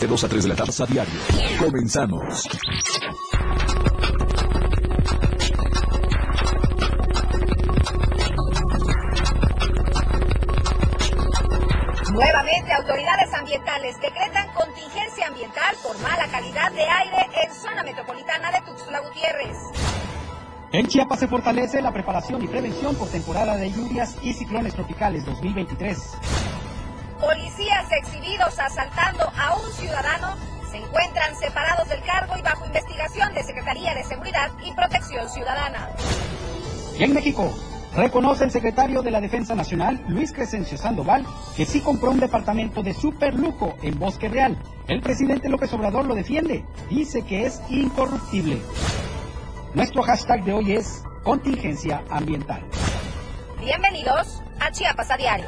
De 2 a 3 de la tarde a diario. Comenzamos. Nuevamente, autoridades ambientales decretan contingencia ambiental por mala calidad de aire en zona metropolitana de Tuxtla Gutiérrez. En Chiapas se fortalece la preparación y prevención por temporada de lluvias y ciclones tropicales 2023. Policías exhibidos asaltando a un ciudadano se encuentran separados del cargo y bajo investigación de Secretaría de Seguridad y Protección Ciudadana. Y en México, reconoce el secretario de la Defensa Nacional, Luis Crescencio Sandoval, que sí compró un departamento de superlujo en Bosque Real. El presidente López Obrador lo defiende, dice que es incorruptible. Nuestro hashtag de hoy es contingencia ambiental. Bienvenidos a Chiapas a Diario.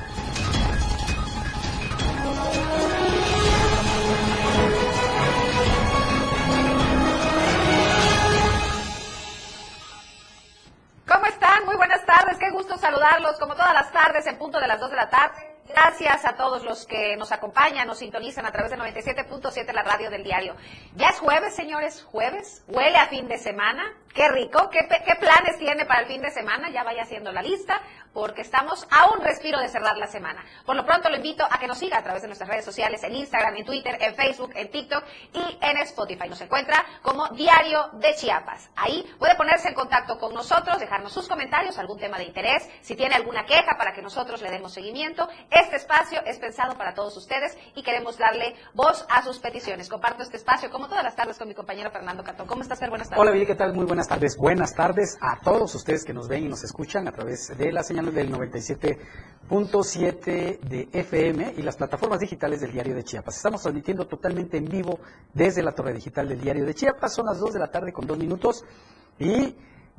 ¿Cómo están? Muy buenas tardes. Qué gusto saludarlos como todas las tardes en punto de las 2 de la tarde. Gracias a todos los que nos acompañan, nos sintonizan a través de 97.7 la radio del diario. Ya es jueves, señores, jueves. Huele a fin de semana. Qué rico. ¿Qué, ¿Qué, planes tiene para el fin de semana? Ya vaya haciendo la lista porque estamos a un respiro de cerrar la semana. Por lo pronto lo invito a que nos siga a través de nuestras redes sociales, en Instagram, en Twitter, en Facebook, en TikTok y en Spotify. Nos encuentra como Diario de Chiapas. Ahí puede ponerse en contacto con nosotros, dejarnos sus comentarios, algún tema de interés, si tiene alguna queja para que nosotros le demos seguimiento. Este espacio es pensado para todos ustedes y queremos darle voz a sus peticiones. Comparto este espacio como todas las tardes con mi compañero Fernando Catón. ¿Cómo estás, Fer? Buenas tardes. Hola, Vivi, ¿qué tal? Muy buenas tardes. Buenas tardes a todos ustedes que nos ven y nos escuchan a través de la señal del 97.7 de FM y las plataformas digitales del Diario de Chiapas. Estamos transmitiendo totalmente en vivo desde la torre digital del Diario de Chiapas. Son las 2 de la tarde con dos minutos y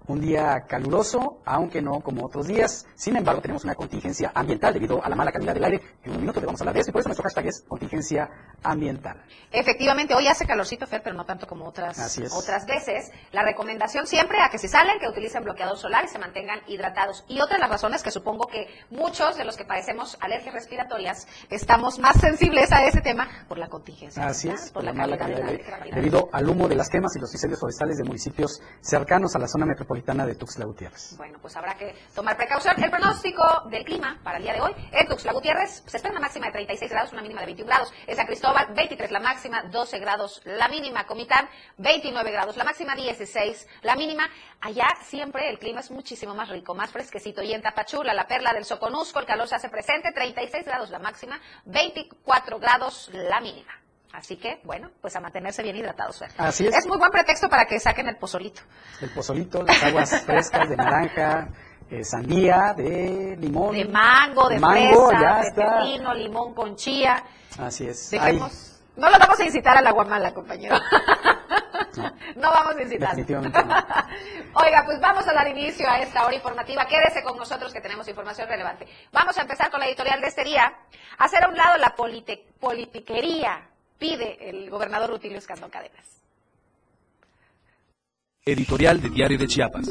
un día caluroso, aunque no como otros días. Sin embargo, tenemos una contingencia ambiental debido a la mala calidad del aire. En un minuto le vamos a hablar de eso y por eso nuestro hashtag es contingencia ambiental. Efectivamente, hoy hace calorcito, Fer, pero no tanto como otras, otras veces. La recomendación siempre a que si salen, que utilicen bloqueador solar y se mantengan hidratados. Y otra de las razones que supongo que muchos de los que padecemos alergias respiratorias estamos más sensibles a ese tema por la contingencia. Así es, por la, mala calidad del aire. Debido al humo de las quemas y los incendios forestales de municipios cercanos a la zona metropolitana de Tuxtla Gutiérrez. Bueno, pues habrá que tomar precaución. El pronóstico del clima para el día de hoy en Tuxtla Gutiérrez se espera una máxima de 36 grados, una mínima de 21 grados. En San Cristóbal, 23 la máxima, 12 grados la mínima. Comitán, 29 grados la máxima, 16 la mínima. Allá siempre el clima es muchísimo más rico, más fresquecito. Y en Tapachula, la perla del Soconusco, el calor se hace presente, 36 grados la máxima, 24 grados la mínima. Así que, bueno, pues a mantenerse bien hidratados. Así es. Es muy buen pretexto para que saquen el pozolito. El pozolito, las aguas frescas de naranja, eh, sandía, de limón. De mango, de, fresa, de pepino, limón con chía. Así es. Dejemos, no lo vamos a incitar al agua mala, compañero. No, vamos a incitar. Definitivamente no. Oiga, pues vamos a dar inicio a esta hora informativa. Quédese con nosotros que tenemos información relevante. Vamos a empezar con la editorial de este día. Hacer a un lado la politiquería pide el gobernador Rutilio Escandón Cadenas. Editorial de Diario de Chiapas.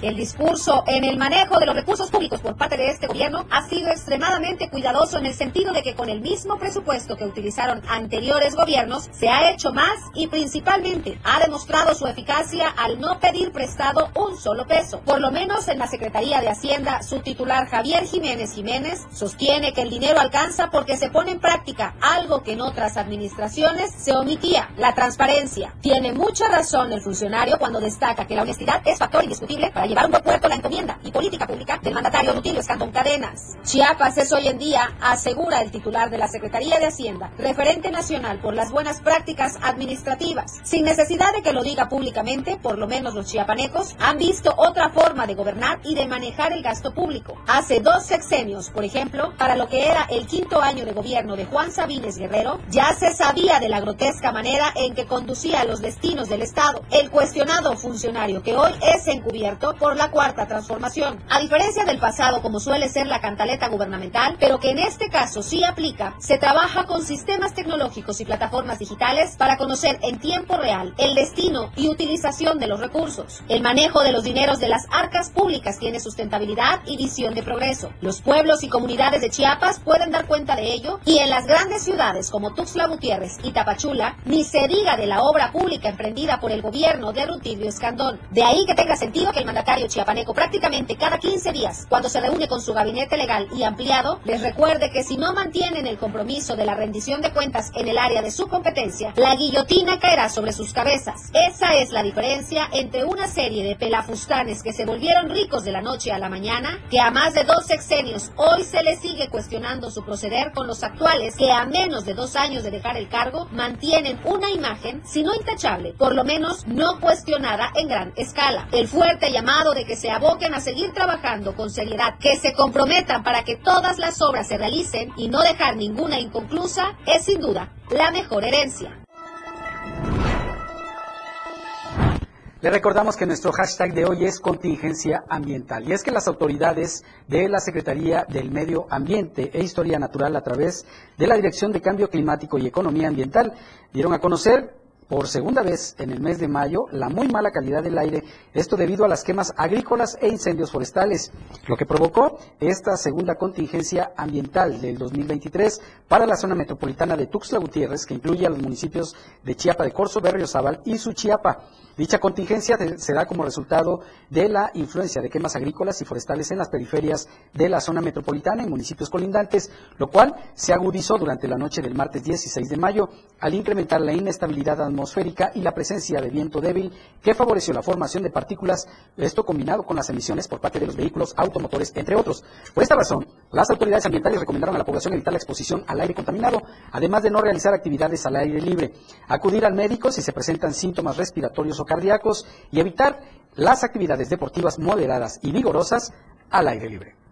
El discurso en el manejo de los recursos públicos por parte de este gobierno ha sido extremadamente cuidadoso en el sentido de que con el mismo presupuesto que utilizaron anteriores gobiernos se ha hecho más y principalmente ha demostrado su eficacia al no pedir prestado un solo peso. Por lo menos en la Secretaría de Hacienda, su titular Javier Jiménez Jiménez sostiene que el dinero alcanza porque se pone en práctica algo que en otras administraciones se omitía, la transparencia. Tiene mucha razón el funcionario cuando destaca que la honestidad es factor indiscutible para llevar un buen puerto la encomienda y política pública del mandatario Rutilio Escandón Cadenas. Chiapas es hoy en día, asegura el titular de la Secretaría de Hacienda, referente nacional por las buenas prácticas administrativas. Sin necesidad de que lo diga públicamente, por lo menos los chiapanecos han visto otra forma de gobernar y de manejar el gasto público. Hace dos sexenios, por ejemplo, para lo que era el quinto año de gobierno de Juan Sabines Guerrero, ya se sabía de la grotesca manera en que conducía los destinos del Estado. El cuestionado funcionario que hoy es encubierto por la cuarta transformación. A diferencia del pasado, como suele ser la cantaleta gubernamental, pero que en este caso sí aplica, se trabaja con sistemas tecnológicos y plataformas digitales para conocer en tiempo real el destino y utilización de los recursos. El manejo de los dineros de las arcas públicas tiene sustentabilidad y visión de progreso. Los pueblos y comunidades de Chiapas pueden dar cuenta de ello y en las grandes ciudades como Tuxtla Gutiérrez y Tapachula, ni se diga de la obra pública emprendida por el gobierno de Rutilio Escandón. De ahí que tenga sentido que el mandatario chiapaneco prácticamente cada 15 días, cuando se reúne con su gabinete legal y ampliado, les recuerde que si no mantienen el compromiso de la rendición de cuentas en el área de su competencia, la guillotina caerá sobre sus cabezas. Esa es la diferencia entre una serie de pelafustanes que se volvieron ricos de la noche a la mañana, que a más de dos sexenios hoy se les sigue cuestionando su proceder con los actuales que a menos de dos años de dejar el cargo mantienen una imagen, si no intachable, por lo menos no cuestionada en gran escala. El fuerte llamado de que se aboquen a seguir trabajando con seriedad, que se comprometan para que todas las obras se realicen y no dejar ninguna inconclusa, es sin duda la mejor herencia. Le recordamos que nuestro hashtag de hoy es contingencia ambiental. Y es que las autoridades de la Secretaría del Medio Ambiente e Historia Natural a través de la Dirección de Cambio Climático y Economía Ambiental dieron a conocer por segunda vez en el mes de mayo la muy mala calidad del aire, esto debido a las quemas agrícolas e incendios forestales, lo que provocó esta segunda contingencia ambiental del 2023 para la zona metropolitana de Tuxtla Gutiérrez, que incluye a los municipios de Chiapa de Corzo, Berriozábal y Suchiapa. Dicha contingencia se da como resultado de la influencia de quemas agrícolas y forestales en las periferias de la zona metropolitana y municipios colindantes, lo cual se agudizó durante la noche del martes 16 de mayo al incrementar la inestabilidad atmosférica y la presencia de viento débil que favoreció la formación de partículas, esto combinado con las emisiones por parte de los vehículos automotores, entre otros. Por esta razón, las autoridades ambientales recomendaron a la población evitar la exposición al aire contaminado, además de no realizar actividades al aire libre, acudir al médico si se presentan síntomas respiratorios o cardíacos y evitar las actividades deportivas moderadas y vigorosas al aire libre.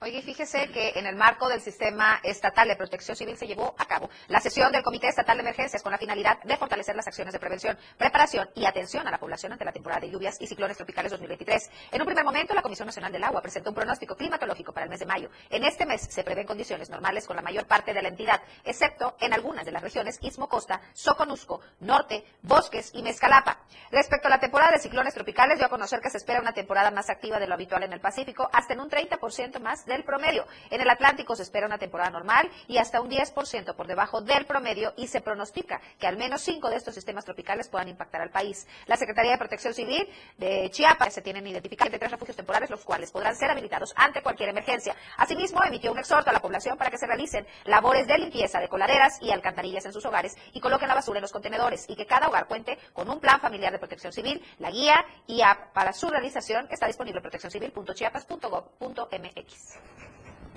Oye, fíjese que en el marco del Sistema Estatal de Protección Civil se llevó a cabo la sesión del Comité Estatal de Emergencias con la finalidad de fortalecer las acciones de prevención, preparación y atención a la población ante la temporada de lluvias y ciclones tropicales 2023. En un primer momento, la Comisión Nacional del Agua presentó un pronóstico climatológico para el mes de mayo. En este mes se prevén condiciones normales con la mayor parte de la entidad, excepto en algunas de las regiones Istmo Costa, Soconusco, Norte, Bosques y Mezcalapa. Respecto a la temporada de ciclones tropicales, dio a conocer que se espera una temporada más activa de lo habitual en el Pacífico, hasta en un 30% más del promedio. En el Atlántico se espera una temporada normal y hasta un 10% por debajo del promedio y se pronostica que al menos cinco de estos sistemas tropicales puedan impactar al país. La Secretaría de Protección Civil de Chiapas se tienen identificados de tres refugios temporales, los cuales podrán ser habilitados ante cualquier emergencia. Asimismo, emitió un exhorto a la población para que se realicen labores de limpieza de coladeras y alcantarillas en sus hogares y coloquen la basura en los contenedores y que cada hogar cuente con un plan familiar de protección civil, la guía y app para su realización está disponible en proteccioncivil.chiapas.gov.mx.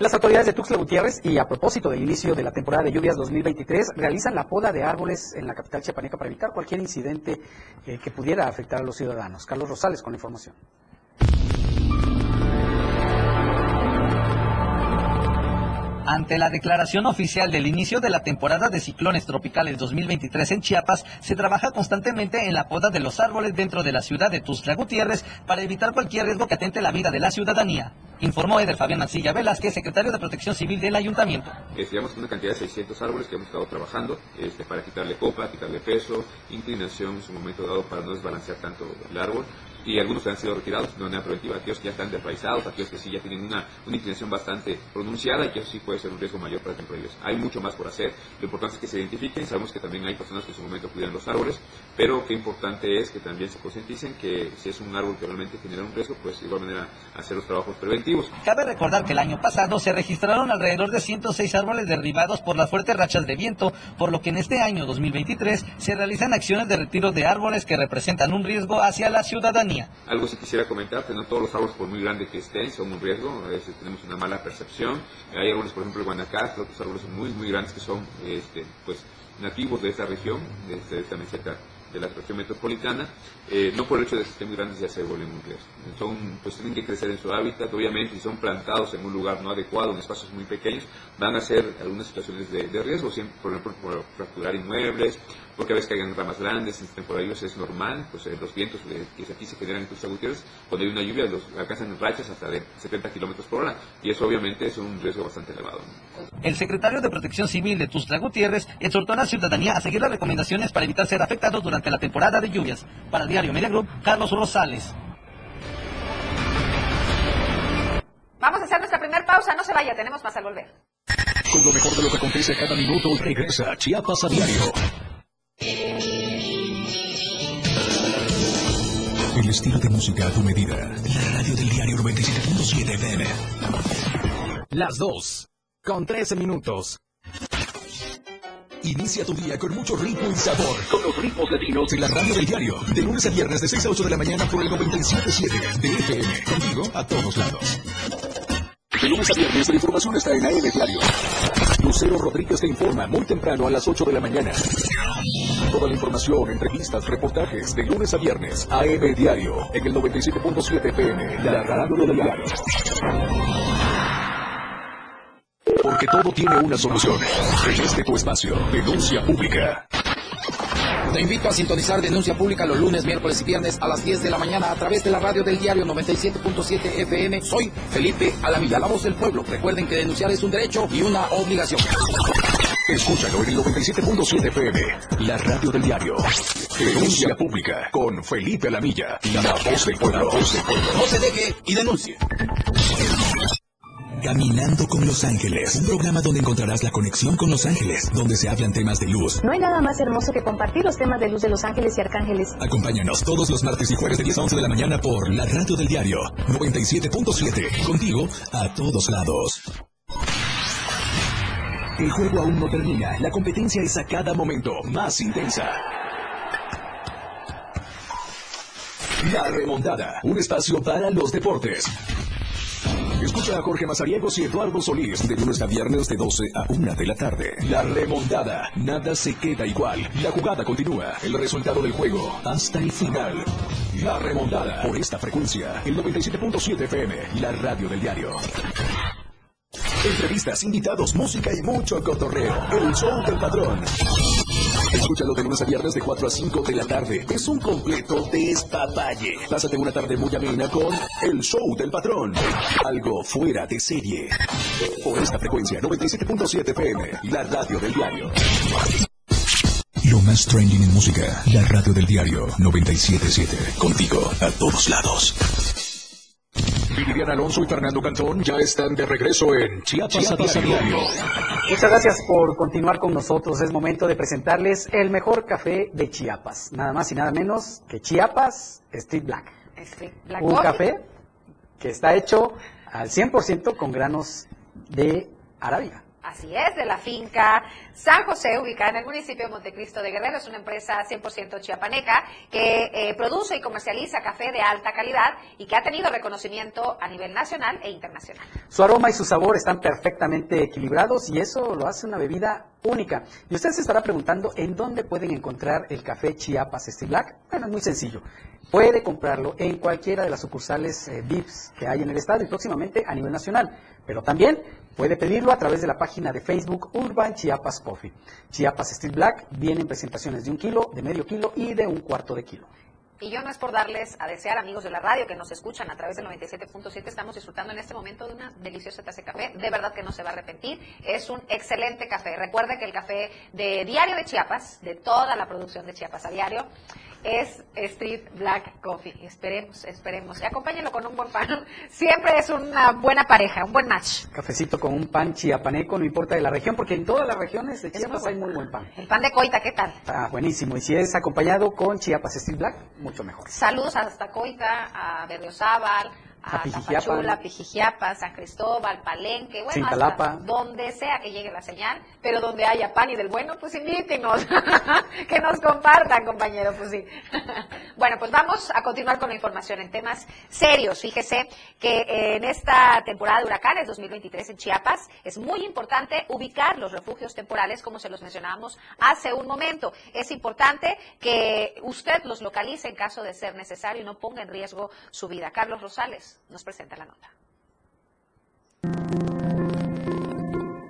Las autoridades de Tuxtla Gutiérrez y a propósito del inicio de la temporada de lluvias 2023 realizan la poda de árboles en la capital chiapaneca para evitar cualquier incidente eh, que pudiera afectar a los ciudadanos. Carlos Rosales con información. Ante la declaración oficial del inicio de la temporada de ciclones tropicales 2023 en Chiapas, se trabaja constantemente en la poda de los árboles dentro de la ciudad de Tuxtla Gutiérrez para evitar cualquier riesgo que atente la vida de la ciudadanía. Informó Eder Fabián Mancilla Velázquez, secretario de Protección Civil del Ayuntamiento. Llevamos una cantidad de 600 árboles que hemos estado trabajando este, para quitarle copa, quitarle peso, inclinación en su momento dado para no desbalancear tanto el árbol y algunos que han sido retirados de manera preventiva, aquellos que ya están desraizados, aquellos que sí ya tienen una, una inclinación bastante pronunciada y que eso sí puede ser un riesgo mayor para ellos. Hay mucho más por hacer, lo importante es que se identifiquen, sabemos que también hay personas que en su momento cuidan los árboles, pero qué importante es que también se concienticen que si es un árbol que realmente genera un riesgo, pues de igual manera hacer los trabajos preventivos. Cabe recordar que el año pasado se registraron alrededor de 106 árboles derribados por las fuertes rachas de viento, por lo que en este año 2023 se realizan acciones de retiro de árboles que representan un riesgo hacia la ciudadanía. Algo sí quisiera comentar, que no todos los árboles, por muy grandes que estén, son un riesgo, a veces tenemos una mala percepción. Hay árboles, por ejemplo, el Guanacaste, otros árboles muy, muy grandes que son este, pues, nativos de esta región, de, esta meseta de la región metropolitana, eh, no por el hecho de que estén muy grandes ya se vuelven muy Son, pues tienen que crecer en su hábitat, obviamente, si son plantados en un lugar no adecuado, en espacios muy pequeños, van a ser algunas situaciones de, riesgo, siempre, por ejemplo, por fracturar inmuebles, porque a veces caigan ramas grandes, en temporada es normal, pues eh, los vientos que aquí se generan en Tuxtla Gutiérrez, cuando hay una lluvia los alcanzan rachas hasta de 70 kilómetros por hora, y eso obviamente es un riesgo bastante elevado. El secretario de Protección Civil de Tuxtla Gutiérrez exhortó a la ciudadanía a seguir las recomendaciones para evitar ser afectados durante la temporada de lluvias. Para el diario Media Group, Carlos Rosales. Vamos a hacer nuestra primera pausa, no se vaya, tenemos más al volver. Con lo mejor de lo que acontece cada minuto, regresa Chiapas a diario. El estilo de música a tu medida. La radio del diario 97.7 FM. Las dos. Con 13 minutos. Inicia tu día con mucho ritmo y sabor. Con los ritmos latinos en la radio del diario. De lunes a viernes de 6 a 8 de la mañana por el 97.7 de FM. Contigo a todos lados. De lunes a viernes la información está en AM Diario. Lucero Rodríguez te informa muy temprano a las 8 de la mañana. Toda la información, entrevistas, reportajes de lunes a viernes. AM Diario en el 97.7 FM. La radio del diario. Porque todo tiene una solución. En este tu espacio, denuncia pública. Te invito a sintonizar Denuncia Pública los lunes, miércoles y viernes a las 10 de la mañana a través de la radio del diario 97.7 FM. Soy Felipe Alamilla, la voz del pueblo. Recuerden que denunciar es un derecho y una obligación. Escúchalo en el 97.7 FM, la radio del diario. Denuncia Pública con Felipe Alamilla, la voz del pueblo. No se deje y denuncie. Caminando con Los Ángeles, un programa donde encontrarás la conexión con Los Ángeles, donde se hablan temas de luz. No hay nada más hermoso que compartir los temas de luz de Los Ángeles y Arcángeles. Acompáñanos todos los martes y jueves de 10 a 11 de la mañana por la radio del diario 97.7, contigo a todos lados. El juego aún no termina, la competencia es a cada momento más intensa. La remontada, un espacio para los deportes. Escucha a Jorge Mazariegos y Eduardo Solís de lunes a viernes de 12 a 1 de la tarde. La remontada. Nada se queda igual. La jugada continúa. El resultado del juego hasta el final. La remontada. Por esta frecuencia. El 97.7 FM. La radio del diario. Entrevistas, invitados, música y mucho cotorreo. El show del padrón. Escúchalo de lunes a viernes de 4 a 5 de la tarde. Es un completo despapalle. Pásate una tarde muy amena con El Show del Patrón. Algo fuera de serie. Por esta frecuencia, 97.7 FM, la radio del diario. Lo más trending en música, la radio del diario 977. Contigo a todos lados. Vivian Alonso y Fernando Cantón ya están de regreso en Chiapas, a diario. Muchas gracias por continuar con nosotros. Es momento de presentarles el mejor café de Chiapas. Nada más y nada menos que Chiapas Street Black. Un café que está hecho al 100% con granos de arábiga. Así es, de la finca San José, ubicada en el municipio de Montecristo de Guerrero. Es una empresa 100% chiapaneca que eh, produce y comercializa café de alta calidad y que ha tenido reconocimiento a nivel nacional e internacional. Su aroma y su sabor están perfectamente equilibrados y eso lo hace una bebida única. Y usted se estará preguntando en dónde pueden encontrar el café Chiapas Steel Black. Bueno, es muy sencillo. Puede comprarlo en cualquiera de las sucursales eh, VIPs que hay en el estado y próximamente a nivel nacional. Pero también puede pedirlo a través de la página de Facebook Urban Chiapas Chiapas Steel Black viene en presentaciones de un kilo, de medio kilo y de un cuarto de kilo. Y yo no es por darles a desear, amigos de la radio que nos escuchan a través del 97.7, estamos disfrutando en este momento de una deliciosa taza de café. De verdad que no se va a arrepentir. Es un excelente café. Recuerde que el café de Diario de Chiapas, de toda la producción de Chiapas a diario, es Street Black Coffee. Esperemos, esperemos. Y acompáñenlo con un buen pan. Siempre es una buena pareja, un buen match. Cafecito con un pan chiapaneco, no importa de la región, porque en todas las regiones de Chiapas hay muy buen pan. El pan de coita, ¿qué tal? Ah, buenísimo. Y si es acompañado con Chiapas Street Black, mucho mejor. Saludos hasta Coita, a Berriozábal, a Apijijiapa, Tapachula. Pijijiapa, San Cristóbal, Palenque, bueno, hasta donde sea que llegue la señal, pero donde haya pan y del bueno, pues invítenos, que nos compartan, compañero, pues sí. bueno, pues vamos a continuar con la información en temas serios. Fíjese que en esta temporada de huracanes 2023 en Chiapas es muy importante ubicar los refugios temporales, como se los mencionábamos hace un momento. Es importante que usted los localice en caso de ser necesario y no ponga en riesgo su vida. Carlos Rosales nos presenta la nota.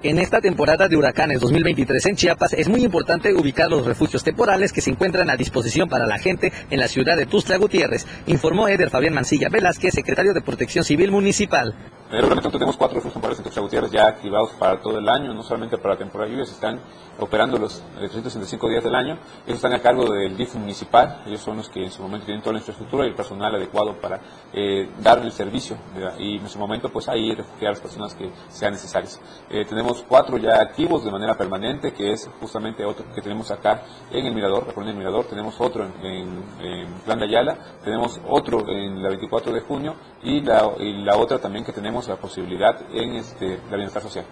En esta temporada de huracanes 2023 en Chiapas es muy importante ubicar los refugios temporales que se encuentran a disposición para la gente en la ciudad de Tuxtla Gutiérrez, informó Eder Fabián Mancilla Velázquez, secretario de Protección Civil Municipal. En el reglamento tenemos cuatro temporales en Tuxtla Gutiérrez ya activados para todo el año, no solamente para la temporada de lluvias, están operando los eh, 365 días del año. Ellos están a cargo del DIF municipal, ellos son los que en su momento tienen toda la infraestructura y el personal adecuado para eh, dar el servicio y en su momento pues ahí refugiar a las personas que sean necesarias. Eh, tenemos cuatro ya activos de manera permanente, que es justamente otro que tenemos acá en el Mirador, colonia del Mirador, tenemos otro en, en, en Plan de Ayala, tenemos otro en la 24 de junio y la, y la otra también que tenemos la posibilidad en este, la bienestar social.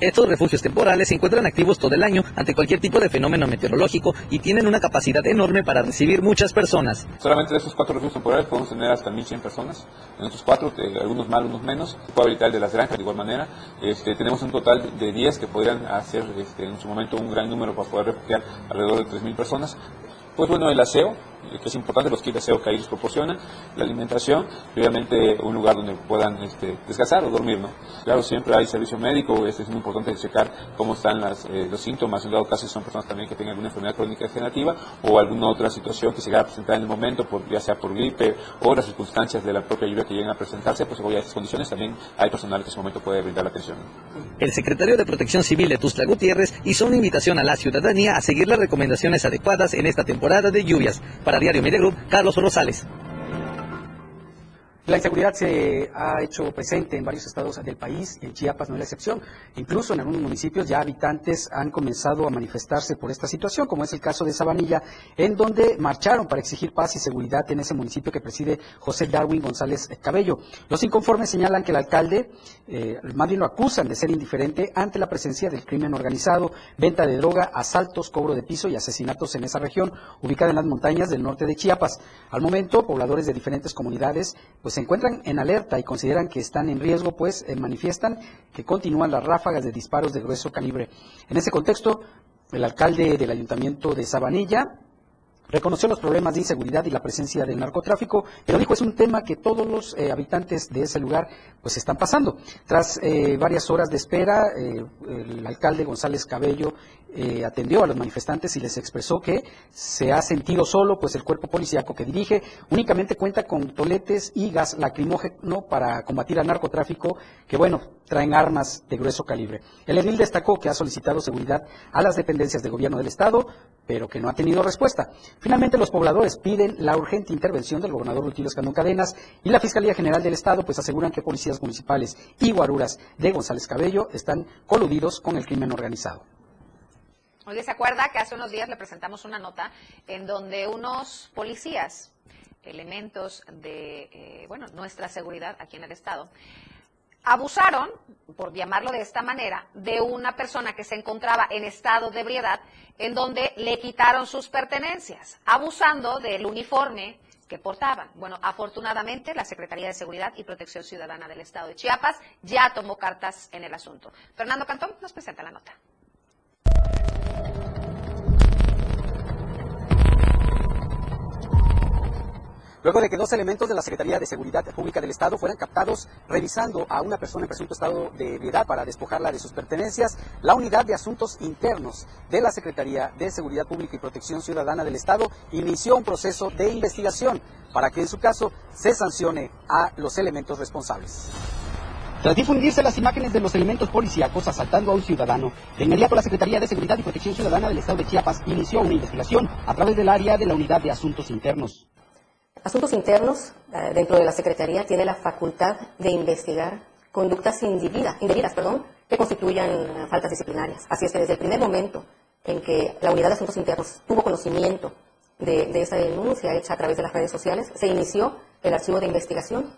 Estos refugios temporales se encuentran activos todo el año ante cualquier tipo de fenómeno meteorológico y tienen una capacidad enorme para recibir muchas personas. Solamente de esos cuatro refugios temporales podemos tener hasta 1.100 personas. En estos cuatro, eh, algunos más, algunos menos. Puede habilitar el de las granjas de igual manera. Este, tenemos un total de 10 que podrían hacer este, en su momento un gran número para poder refugiar alrededor de 3.000 personas. Pues bueno, el aseo, que es importante, los kits de aseo que ahí les proporcionan, la alimentación, y obviamente un lugar donde puedan este, descansar o dormir, ¿no? Claro, siempre hay servicio médico, este es muy importante checar cómo están las, eh, los síntomas, en dado caso son personas también que tengan alguna enfermedad crónica degenerativa o alguna otra situación que se llega a presentar en el momento, por, ya sea por gripe o las circunstancias de la propia lluvia que lleguen a presentarse, pues obviamente estas condiciones también hay personal que en ese momento puede brindar la atención. El secretario de Protección Civil de Tuxtla Gutiérrez hizo una invitación a la ciudadanía a seguir las recomendaciones adecuadas en esta temporada de lluvias. Para Diario Media Group, Carlos Rosales. La inseguridad se ha hecho presente en varios estados del país, en Chiapas no es la excepción. Incluso en algunos municipios ya habitantes han comenzado a manifestarse por esta situación, como es el caso de Sabanilla, en donde marcharon para exigir paz y seguridad en ese municipio que preside José Darwin González Cabello. Los inconformes señalan que el alcalde, eh, más bien lo acusan de ser indiferente ante la presencia del crimen organizado, venta de droga, asaltos, cobro de piso y asesinatos en esa región, ubicada en las montañas del norte de Chiapas. Al momento, pobladores de diferentes comunidades pues encuentran en alerta y consideran que están en riesgo, pues eh, manifiestan que continúan las ráfagas de disparos de grueso calibre. En ese contexto, el alcalde del ayuntamiento de Sabanilla reconoció los problemas de inseguridad y la presencia del narcotráfico, pero dijo es un tema que todos los eh, habitantes de ese lugar pues están pasando. Tras eh, varias horas de espera, el alcalde González Cabello eh, atendió a los manifestantes y les expresó que se ha sentido solo, pues el cuerpo policíaco que dirige únicamente cuenta con toletes y gas lacrimógeno para combatir al narcotráfico, que bueno, traen armas de grueso calibre. El edil destacó que ha solicitado seguridad a las dependencias del gobierno del estado, pero que no ha tenido respuesta. Finalmente, los pobladores piden la urgente intervención del gobernador Rutilio Escandón Cadenas y la Fiscalía General del Estado, pues aseguran que policías municipales y guaruras de González Cabello están coludidos con el crimen organizado. Oye, ¿se acuerda que hace unos días le presentamos una nota en donde unos policías, elementos de, eh, bueno, nuestra seguridad aquí en el Estado, abusaron, por llamarlo de esta manera, de una persona que se encontraba en estado de ebriedad, en donde le quitaron sus pertenencias, abusando del uniforme que portaban. Bueno, afortunadamente la Secretaría de Seguridad y Protección Ciudadana del Estado de Chiapas ya tomó cartas en el asunto. Fernando Cantón nos presenta la nota. Luego de que dos elementos de la Secretaría de Seguridad Pública del Estado fueran captados revisando a una persona en presunto estado de ebriedad para despojarla de sus pertenencias, la Unidad de Asuntos Internos de la Secretaría de Seguridad Pública y Protección Ciudadana del Estado inició un proceso de investigación para que en su caso se sancione a los elementos responsables. Tras difundirse las imágenes de los elementos policíacos asaltando a un ciudadano, de inmediato la Secretaría de Seguridad y Protección Ciudadana del Estado de Chiapas inició una investigación a través del área de la Unidad de Asuntos Internos. Asuntos Internos, eh, dentro de la Secretaría, tiene la facultad de investigar conductas indebida- indebidas perdón, que constituyan eh, faltas disciplinarias. Así es que desde el primer momento en que la Unidad de Asuntos Internos tuvo conocimiento de, de esa denuncia hecha a través de las redes sociales, se inició el archivo de investigación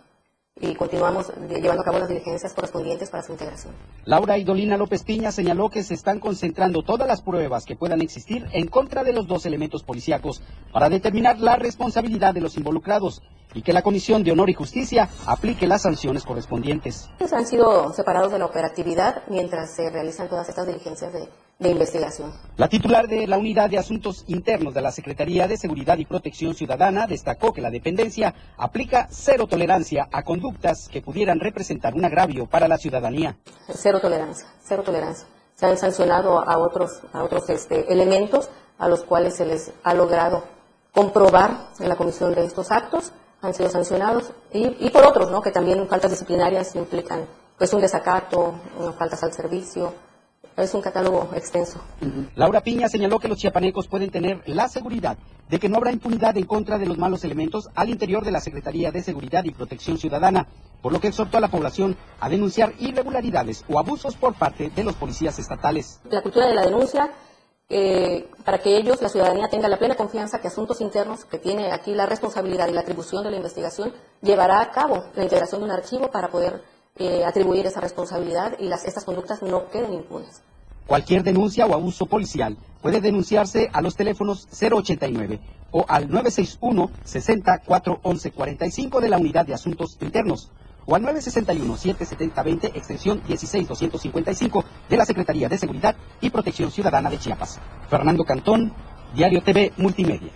y continuamos llevando a cabo las diligencias correspondientes para su integración. Laura Idolina López Piña señaló que se están concentrando todas las pruebas que puedan existir en contra de los dos elementos policíacos para determinar la responsabilidad de los involucrados y que la Comisión de Honor y Justicia aplique las sanciones correspondientes. Han sido separados de la operatividad mientras se realizan todas estas diligencias de, de investigación. La titular de la Unidad de Asuntos Internos de la Secretaría de Seguridad y Protección Ciudadana destacó que la dependencia aplica cero tolerancia a conductas que pudieran representar un agravio para la ciudadanía. Cero tolerancia, cero tolerancia. Se han sancionado a otros, a otros este, elementos a los cuales se les ha logrado comprobar en la comisión de estos actos han sido sancionados y, y por otros, ¿no? que también faltas disciplinarias implican pues un desacato, faltas al servicio, es un catálogo extenso. Laura Piña señaló que los chiapanecos pueden tener la seguridad de que no habrá impunidad en contra de los malos elementos al interior de la Secretaría de Seguridad y Protección Ciudadana, por lo que exhortó a la población a denunciar irregularidades o abusos por parte de los policías estatales. La cultura de la denuncia para que ellos, la ciudadanía, tenga la plena confianza que Asuntos Internos, que tiene aquí la responsabilidad y la atribución de la investigación, llevará a cabo la integración de un archivo para poder eh, atribuir esa responsabilidad y las, estas conductas no queden impunes. Cualquier denuncia o abuso policial puede denunciarse a los teléfonos 089 o al 961 60 411 45 de la Unidad de Asuntos Internos o al 961-770-20, extensión 16255 de la Secretaría de Seguridad y Protección Ciudadana de Chiapas. Fernando Cantón, Diario TV Multimedia.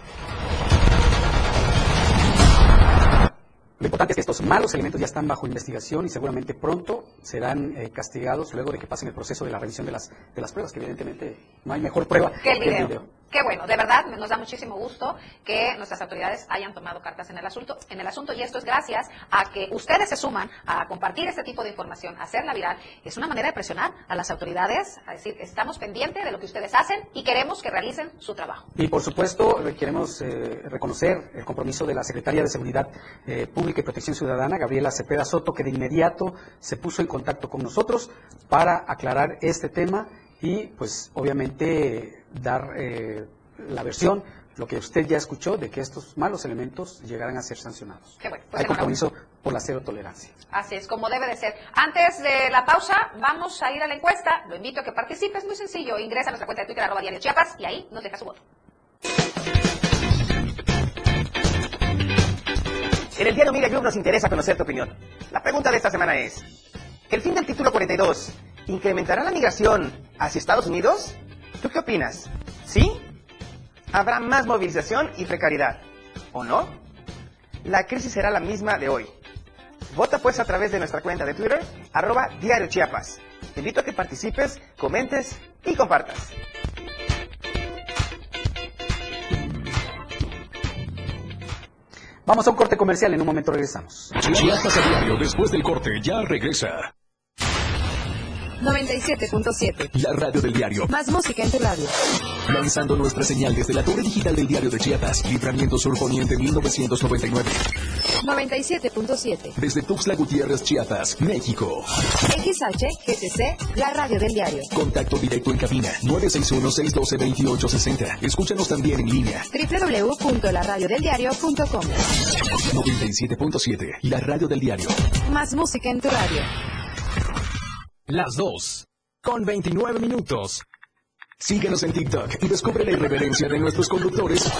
Lo importante es que estos malos elementos ya están bajo investigación y seguramente pronto serán eh, castigados luego de que pasen el proceso de la revisión de las, de las pruebas, que evidentemente no hay mejor prueba que el video. Qué bueno, de verdad nos da muchísimo gusto que nuestras autoridades hayan tomado cartas en el asunto, en el asunto y esto es gracias a que ustedes se suman a compartir este tipo de información, a hacerla viral. Es una manera de presionar a las autoridades, a decir, estamos pendientes de lo que ustedes hacen y queremos que realicen su trabajo. Y por supuesto, queremos eh, reconocer el compromiso de la Secretaría de Seguridad eh, Pública y Protección Ciudadana, Gabriela Cepeda Soto, que de inmediato se puso en contacto con nosotros para aclarar este tema y pues obviamente dar eh, la versión, lo que usted ya escuchó, de que estos malos elementos llegarán a ser sancionados. Qué bueno, pues Hay compromiso por la cero tolerancia. Así es, como debe de ser. Antes de la pausa, vamos a ir a la encuesta. Lo invito a que participe, es muy sencillo. Ingresa a nuestra cuenta de Twitter, arroba diario Chiapas, y ahí nos deja su voto. En el diario Mira Club nos interesa conocer tu opinión. La pregunta de esta semana es, ¿el fin del título 42 incrementará la migración hacia Estados Unidos? ¿Tú qué opinas? ¿Sí? ¿Habrá más movilización y precariedad? ¿O no? La crisis será la misma de hoy. Vota pues a través de nuestra cuenta de Twitter, arroba Diario Chiapas. Te invito a que participes, comentes y compartas. Vamos a un corte comercial, en un momento regresamos. Chiapas a diario, después del corte, ya regresa. 97.7. La radio del diario. Más música en tu radio. Lanzando nuestra señal desde la torre digital del diario de Chiapas, Libramiento Sur Poniente 1999. 97.7. Desde Tuxtla Gutiérrez, Chiapas, México. XH, GTC, la radio del diario. Contacto directo en cabina 961-612-2860. Escúchanos también en línea. www.laradiodeldiario.com 97.7. La radio del diario. Más música en tu radio. Las 2. Con 29 minutos. Síguenos en TikTok y descubre la irreverencia de nuestros conductores.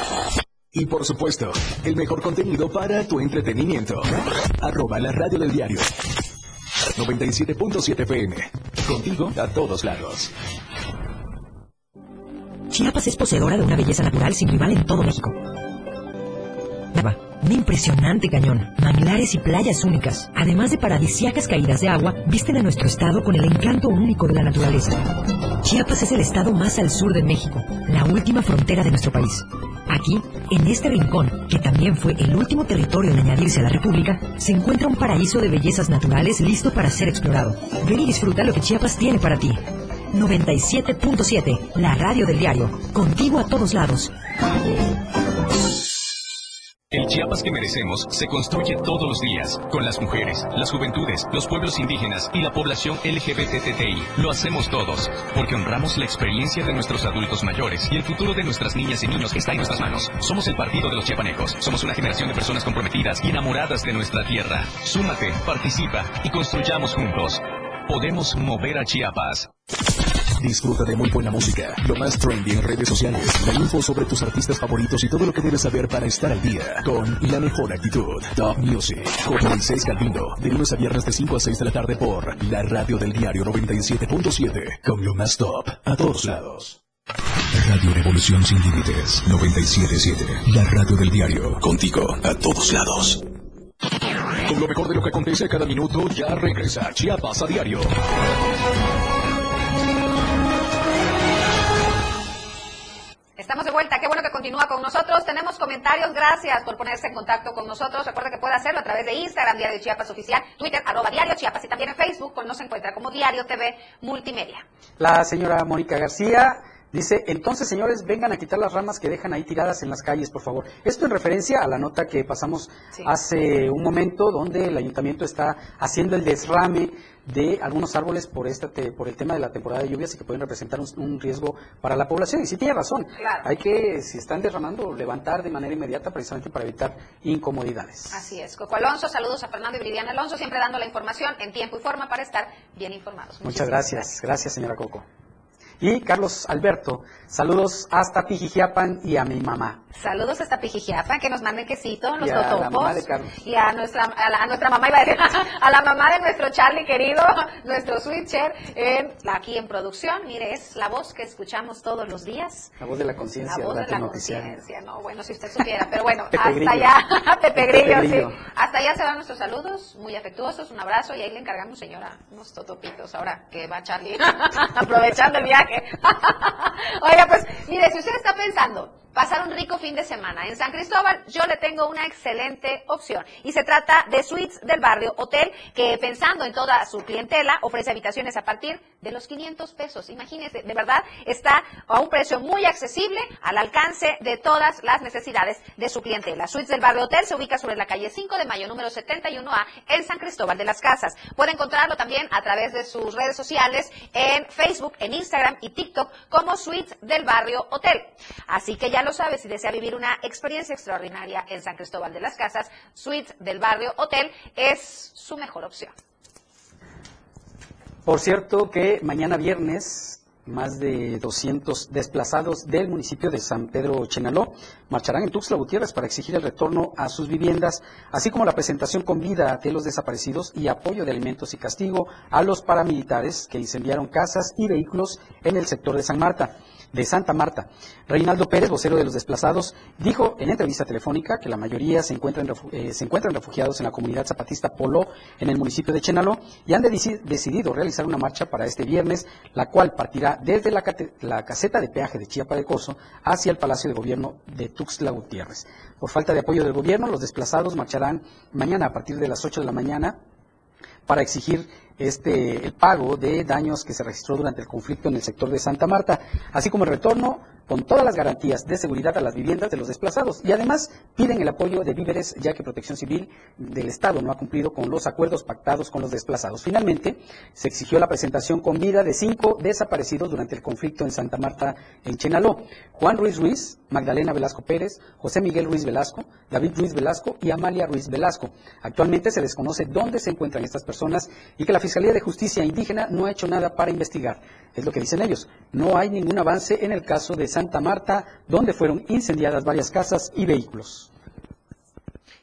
Y por supuesto, el mejor contenido para tu entretenimiento. Arroba la radio del diario. 97.7 PM. Contigo a todos lados. Chiapas es poseedora de una belleza natural sin rival en todo México. Nava, un impresionante cañón, manglares y playas únicas, además de paradisíacas caídas de agua, visten a nuestro estado con el encanto único de la naturaleza. Chiapas es el estado más al sur de México, la última frontera de nuestro país. Aquí, en este rincón, que también fue el último territorio en añadirse a la República, se encuentra un paraíso de bellezas naturales listo para ser explorado. Ven y disfruta lo que Chiapas tiene para ti. 97.7, la radio del diario, contigo a todos lados. El Chiapas que merecemos se construye todos los días, con las mujeres, las juventudes, los pueblos indígenas y la población LGBTTI. Lo hacemos todos, porque honramos la experiencia de nuestros adultos mayores y el futuro de nuestras niñas y niños que está en nuestras manos. Somos el partido de los chiapanecos, somos una generación de personas comprometidas y enamoradas de nuestra tierra. Súmate, participa y construyamos juntos. Podemos mover a Chiapas. Disfruta de muy buena música, lo más trendy en redes sociales, la info sobre tus artistas favoritos y todo lo que debes saber para estar al día con la mejor actitud. Top Music con Moisés Calvino, de lunes a viernes de 5 a 6 de la tarde por la radio del diario 97.7 con lo más top a todos lados. Radio Revolución sin límites 97.7, la radio del diario, contigo a todos lados. Con lo mejor de lo que acontece cada minuto, ya regresa Chiapas a diario. Estamos de vuelta, qué bueno que continúa con nosotros. Tenemos comentarios, gracias por ponerse en contacto con nosotros. Recuerda que puede hacerlo a través de Instagram, Diario Chiapas Oficial, Twitter, arroba Diario Chiapas y también en Facebook, nos se encuentra como Diario TV Multimedia. La señora Mónica García Dice, entonces señores, vengan a quitar las ramas que dejan ahí tiradas en las calles, por favor. Esto en referencia a la nota que pasamos hace un momento, donde el ayuntamiento está haciendo el desrame de algunos árboles por este por el tema de la temporada de lluvias y que pueden representar un, riesgo para la población. Y sí tiene razón, hay que, si están derramando, levantar de manera inmediata precisamente para evitar incomodidades. Así es. Coco Alonso, saludos a Fernando y Viridiana Alonso, siempre dando la información en tiempo y forma para estar bien informados. Muchas gracias. gracias, señora Coco. Y Carlos Alberto, saludos hasta Pijijiapan y a mi mamá. Saludos hasta Pijijiapan, que nos mande quesito, los y a la mamá de Carlos. Y a nuestra, a, nuestra mamá, iba a decir, a la mamá de nuestro Charlie querido, nuestro switcher, aquí en producción. Mire, es la voz que escuchamos todos los días. La voz de la conciencia, La voz de la conciencia, no, bueno, si usted supiera, pero bueno, hasta allá, Pepe Grillo, sí. Hasta allá se van nuestros saludos, muy afectuosos, un abrazo, y ahí le encargamos, señora, unos totopitos, ahora que va Charlie, aprovechando el viaje. Oiga, pues, mire, si usted está pensando pasar un rico fin de semana en San Cristóbal, yo le tengo una excelente opción. Y se trata de Suites del Barrio Hotel, que pensando en toda su clientela, ofrece habitaciones a partir de los 500 pesos. Imagínense, de verdad, está a un precio muy accesible, al alcance de todas las necesidades de su clientela. Suites del Barrio Hotel se ubica sobre la calle 5 de mayo, número 71A, en San Cristóbal de las Casas. Puede encontrarlo también a través de sus redes sociales, en Facebook, en Instagram y TikTok, como Suites del Barrio Hotel. Así que ya lo sabe, si desea vivir una experiencia extraordinaria en San Cristóbal de las Casas, Suites del Barrio Hotel es su mejor opción. Por cierto que mañana viernes más de 200 desplazados del municipio de San Pedro Chenaló marcharán en Tuxtla Gutiérrez para exigir el retorno a sus viviendas, así como la presentación con vida de los desaparecidos y apoyo de alimentos y castigo a los paramilitares que incendiaron casas y vehículos en el sector de San Marta de Santa Marta. Reinaldo Pérez, vocero de los desplazados, dijo en entrevista telefónica que la mayoría se encuentran, eh, se encuentran refugiados en la comunidad zapatista Polo, en el municipio de Chenaló, y han decidido realizar una marcha para este viernes, la cual partirá desde la, la caseta de peaje de Chiapa de Coso hacia el Palacio de Gobierno de Tuxtla Gutiérrez. Por falta de apoyo del gobierno, los desplazados marcharán mañana a partir de las 8 de la mañana para exigir este, el pago de daños que se registró durante el conflicto en el sector de Santa Marta, así como el retorno con todas las garantías de seguridad a las viviendas de los desplazados y además piden el apoyo de víveres ya que Protección Civil del Estado no ha cumplido con los acuerdos pactados con los desplazados. Finalmente, se exigió la presentación con vida de cinco desaparecidos durante el conflicto en Santa Marta, en Chenaló. Juan Ruiz Ruiz, Magdalena Velasco Pérez, José Miguel Ruiz Velasco, David Ruiz Velasco y Amalia Ruiz Velasco. Actualmente se desconoce dónde se encuentran estas personas y que la Fiscalía de Justicia Indígena no ha hecho nada para investigar. Es lo que dicen ellos. No hay ningún avance en el caso de Santa Marta, donde fueron incendiadas varias casas y vehículos.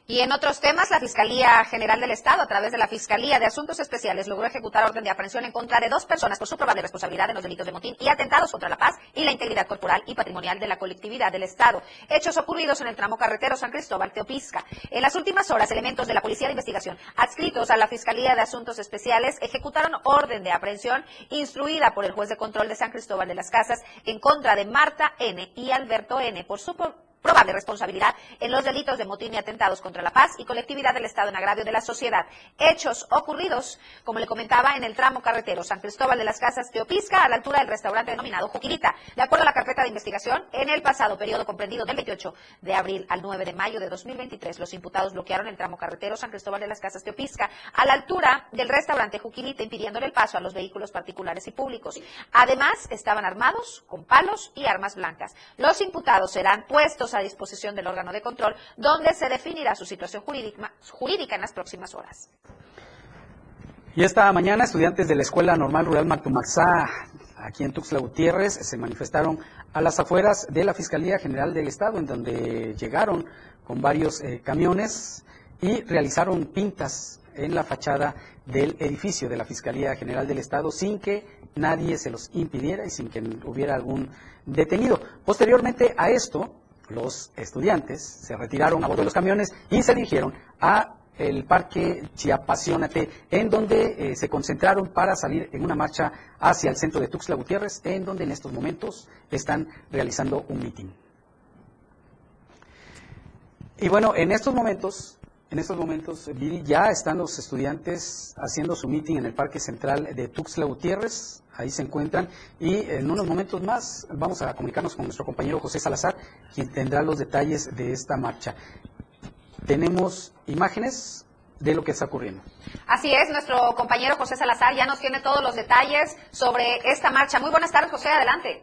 Y en otros temas, la Fiscalía General del Estado, a través de la Fiscalía de Asuntos Especiales, logró ejecutar orden de aprehensión en contra de dos personas por su probable responsabilidad en los delitos de motín y atentados contra la paz y la integridad corporal y patrimonial de la colectividad del Estado. Hechos ocurridos en el tramo carretero San Cristóbal Teopisca. En las últimas horas, elementos de la Policía de Investigación adscritos a la Fiscalía de Asuntos Especiales ejecutaron orden de aprehensión instruida por el juez de control de San Cristóbal de las Casas en contra de Marta N. y Alberto N. por su probable responsabilidad en los delitos de motín y atentados contra la paz y colectividad del Estado en agravio de la sociedad. Hechos ocurridos, como le comentaba, en el tramo carretero San Cristóbal de las Casas Teopisca, a la altura del restaurante denominado Juquilita. De acuerdo a la carpeta de investigación, en el pasado periodo comprendido del 28 de abril al 9 de mayo de 2023, los imputados bloquearon el tramo carretero San Cristóbal de las Casas Teopisca, a la altura del restaurante Juquilita, impidiéndole el paso a los vehículos particulares y públicos. Además, estaban armados con palos y armas blancas. Los imputados serán puestos a disposición del órgano de control, donde se definirá su situación jurídica, en las próximas horas. Y esta mañana estudiantes de la Escuela Normal Rural Mactumaxá, aquí en Tuxtla Gutiérrez, se manifestaron a las afueras de la Fiscalía General del Estado, en donde llegaron con varios eh, camiones y realizaron pintas en la fachada del edificio de la Fiscalía General del Estado sin que nadie se los impidiera y sin que hubiera algún detenido. Posteriormente a esto, los estudiantes se retiraron a bordo de los camiones y se dirigieron a el Parque Chiapasionate, en donde eh, se concentraron para salir en una marcha hacia el centro de Tuxtla Gutiérrez, en donde en estos momentos están realizando un mitin. Y bueno, en estos momentos, en estos momentos, Viri, ya están los estudiantes haciendo su meeting en el Parque Central de Tuxtla Gutiérrez. Ahí se encuentran. Y en unos momentos más vamos a comunicarnos con nuestro compañero José Salazar, quien tendrá los detalles de esta marcha. Tenemos imágenes de lo que está ocurriendo. Así es, nuestro compañero José Salazar ya nos tiene todos los detalles sobre esta marcha. Muy buenas tardes, José, adelante.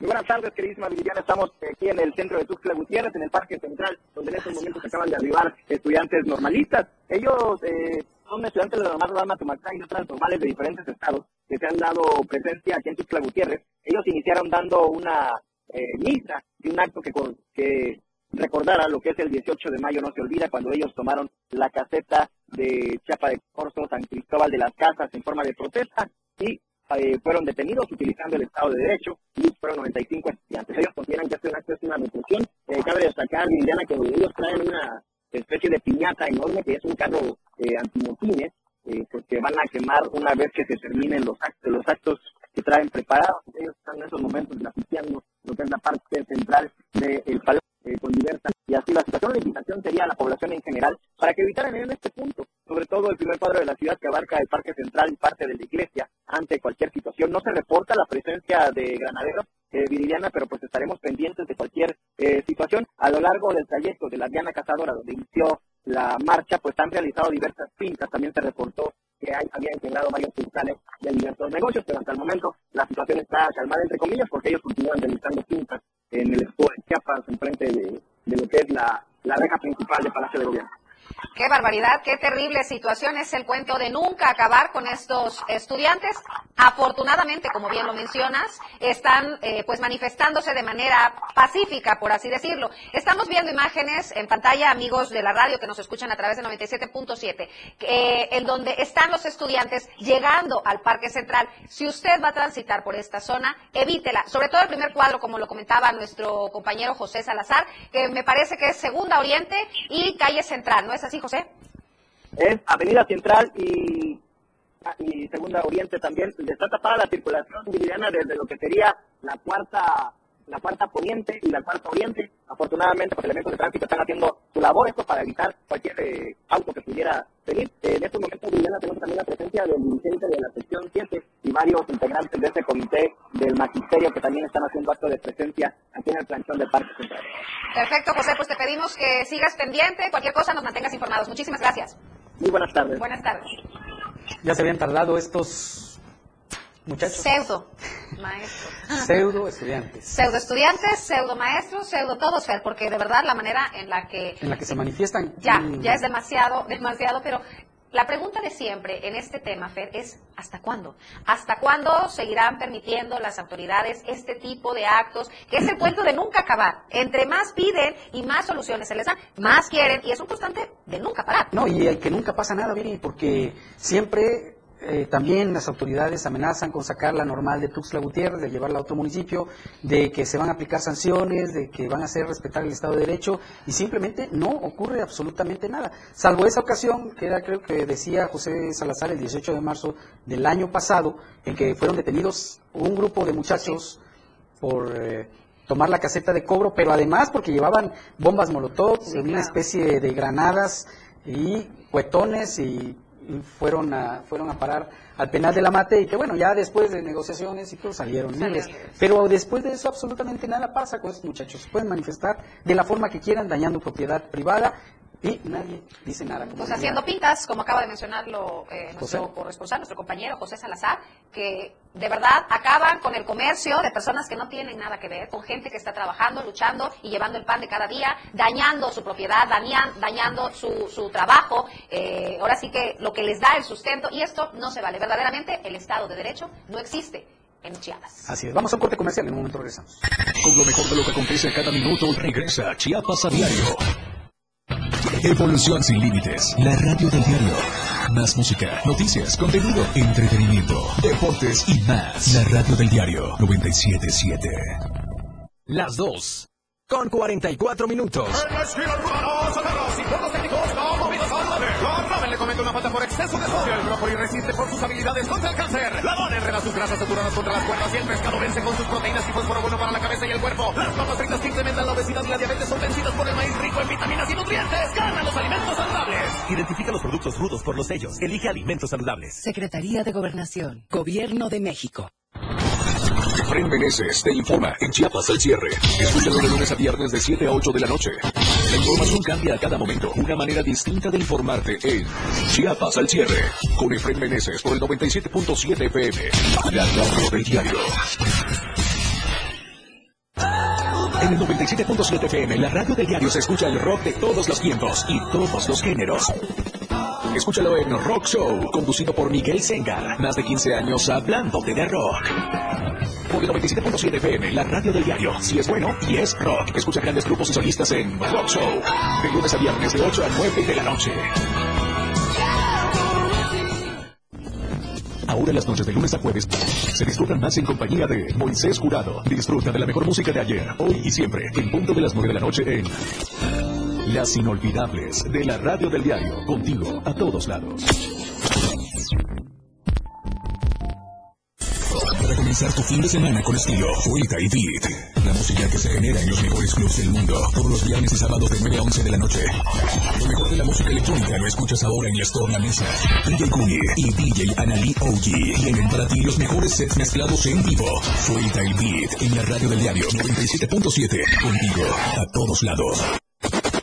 Muy buenas tardes, queridísima Viviana. Estamos aquí en el centro de Tuxtla Gutiérrez, en el Parque Central, donde en estos momentos acaban de arribar estudiantes normalistas. Ellos eh, son estudiantes de la Rama Tumacá y otras normales de diferentes estados que se han dado presencia aquí en Tuxtla Gutiérrez. Ellos iniciaron dando una eh, misa y un acto que, que recordara lo que es el 18 de mayo, no se olvida, cuando ellos tomaron la caseta de Chapa de Corzo, San Cristóbal de las Casas en forma de protesta y eh, fueron detenidos utilizando el Estado de Derecho y fueron 95 estudiantes. Ellos consideran que este acto es una represión. Eh, cabe destacar, Liliana, que ellos traen una especie de piñata enorme que es un carro eh, antimotines, eh, pues que van a quemar una vez que se terminen los actos, los actos que traen preparados. Ellos están en esos momentos grafiteando lo que es la parte central del palacio eh, con diversas. Y así la situación de invitación sería a la población en general para que evitaran en este punto, sobre todo el primer cuadro de la ciudad que abarca el Parque Central y parte de la iglesia, ante cualquier situación. No se reporta la presencia de granaderos eh, pero pues estaremos pendientes de cualquier eh, situación. A lo largo del trayecto de la Diana Cazadora, donde inició la marcha, pues han realizado diversas pintas. También se reportó que hay, habían generado varios cristales de diversos negocios, pero hasta el momento la situación está calmada, entre comillas, porque ellos continúan realizando pintas en el expo de Chiapas, enfrente de, de lo que es la, la reja principal del Palacio de Gobierno. Qué barbaridad, qué terrible situación es el cuento de nunca acabar con estos estudiantes. Afortunadamente, como bien lo mencionas, están eh, pues manifestándose de manera pacífica, por así decirlo. Estamos viendo imágenes en pantalla, amigos de la radio que nos escuchan a través de 97.7, eh, en donde están los estudiantes llegando al Parque Central. Si usted va a transitar por esta zona, evítela. Sobre todo el primer cuadro, como lo comentaba nuestro compañero José Salazar, que me parece que es Segunda Oriente y Calle Central, ¿no es así, José? Es Avenida Central y, y Segunda Oriente también. Está tapada la circulación Viridiana desde lo que sería la cuarta la cuarta poniente y la cuarta oriente. Afortunadamente, los elementos de tránsito están haciendo su labor esto para evitar cualquier eh, auto que pudiera venir. Eh, en estos momentos, Viridiana, tenemos también la presencia del dirigente de la sección 7 y varios integrantes de este comité del magisterio que también están haciendo acto de presencia aquí en el planchón del Parque Central. Perfecto, José, pues te pedimos que sigas pendiente, cualquier cosa nos mantengas informados. Muchísimas gracias. Muy buenas tardes. Buenas tardes. Ya se habían tardado estos muchachos. Pseudo maestros. Pseudo estudiantes. Pseudo estudiantes, pseudo maestros, pseudo todos, Fer, porque de verdad la manera en la que... En la que se manifiestan. Ya, mm, ya es demasiado, demasiado, pero la pregunta de siempre en este tema, Fer, es ¿hasta cuándo? ¿Hasta cuándo seguirán permitiendo las autoridades este tipo de actos? Que es el cuento de nunca acabar. Entre más piden y más soluciones se les dan, más quieren y es un constante de nunca parar. No, y el que nunca pasa nada, Viri, porque siempre eh, también las autoridades amenazan con sacar la normal de Tuxtla Gutiérrez, de llevarla a otro municipio, de que se van a aplicar sanciones, de que van a hacer respetar el Estado de Derecho, y simplemente no ocurre absolutamente nada. Salvo esa ocasión, que era creo que decía José Salazar el 18 de marzo del año pasado, en que fueron detenidos un grupo de muchachos por... eh, tomar la caseta de cobro, pero además porque llevaban bombas molotov, una especie de granadas y cuetones y, y fueron a, fueron a parar al penal de la mate y que bueno, ya después de negociaciones y todo salieron libres. Pero después de eso absolutamente nada pasa con estos muchachos. Pueden manifestar de la forma que quieran, dañando propiedad privada y nadie dice nada. como Pues diría. haciendo pintas, como acaba de mencionarlo eh, nuestro José. corresponsal, nuestro compañero José Salazar, que de verdad acaban con el comercio de personas que no tienen nada que ver, con gente que está trabajando, luchando y llevando el pan de cada día, dañando su propiedad, dañan- dañando su, su trabajo, eh, ahora sí que lo que les da el sustento, y esto no se vale. Verdaderamente el Estado de Derecho no existe en Chiapas. Así es. Vamos a un corte comercial, en un momento regresamos. Con lo mejor de lo que acontece cada minuto, regresa Chiapas a diario. Evolución sin límites. La radio del diario. Más música, noticias, contenido, entretenimiento, deportes y más. La radio del diario 977. Las 2. Con 44 minutos. le comete una falta por exceso de sodio. El brócoli resiste por sus habilidades contra el cáncer. La dona enreda sus grasas saturadas contra las cuerdas y el pescado vence con sus proteínas y fósforo bueno para la cabeza y el cuerpo. Las papas fritas que incrementan la obesidad y la diabetes son vencidas por el maíz rico en vitaminas y nutrientes. Gana los alimentos saludables. Identifica los productos rudos por los sellos. Elige alimentos saludables. Secretaría de Gobernación. Gobierno de México. Efraín Meneses te informa en Chiapas al cierre. Escúchalo de lunes a viernes de 7 a 8 de la noche. La información cambia a cada momento. Una manera distinta de informarte en Chiapas al cierre. Con Efraín Meneses por el 97.7 FM. La radio del diario. En el 97.7 FM, la radio del diario se escucha el rock de todos los tiempos y todos los géneros. Escúchalo en Rock Show, conducido por Miguel Sengar. Más de 15 años hablándote de rock. Por el 97.7 FM, la radio del diario. Si es bueno y es rock. Escucha grandes grupos y solistas en Rock Show. De lunes a viernes de 8 a 9 de la noche. Ahora las noches de lunes a jueves se disfrutan más en compañía de Moisés Jurado. Disfruta de la mejor música de ayer, hoy y siempre, en punto de las 9 de la noche en Las Inolvidables de la Radio del Diario. Contigo a todos lados. Para comenzar tu fin de semana con estilo, Fuita y Beat. La música que se genera en los mejores clubs del mundo. Todos los viernes y sábados de 9 a 11 de la noche. Lo mejor de la música electrónica lo escuchas ahora en la Store La Mesa. DJ Kuni y DJ Anali OG tienen para ti los mejores sets mezclados en vivo. Fuita y Beat en la radio del diario 97.7. Contigo a todos lados.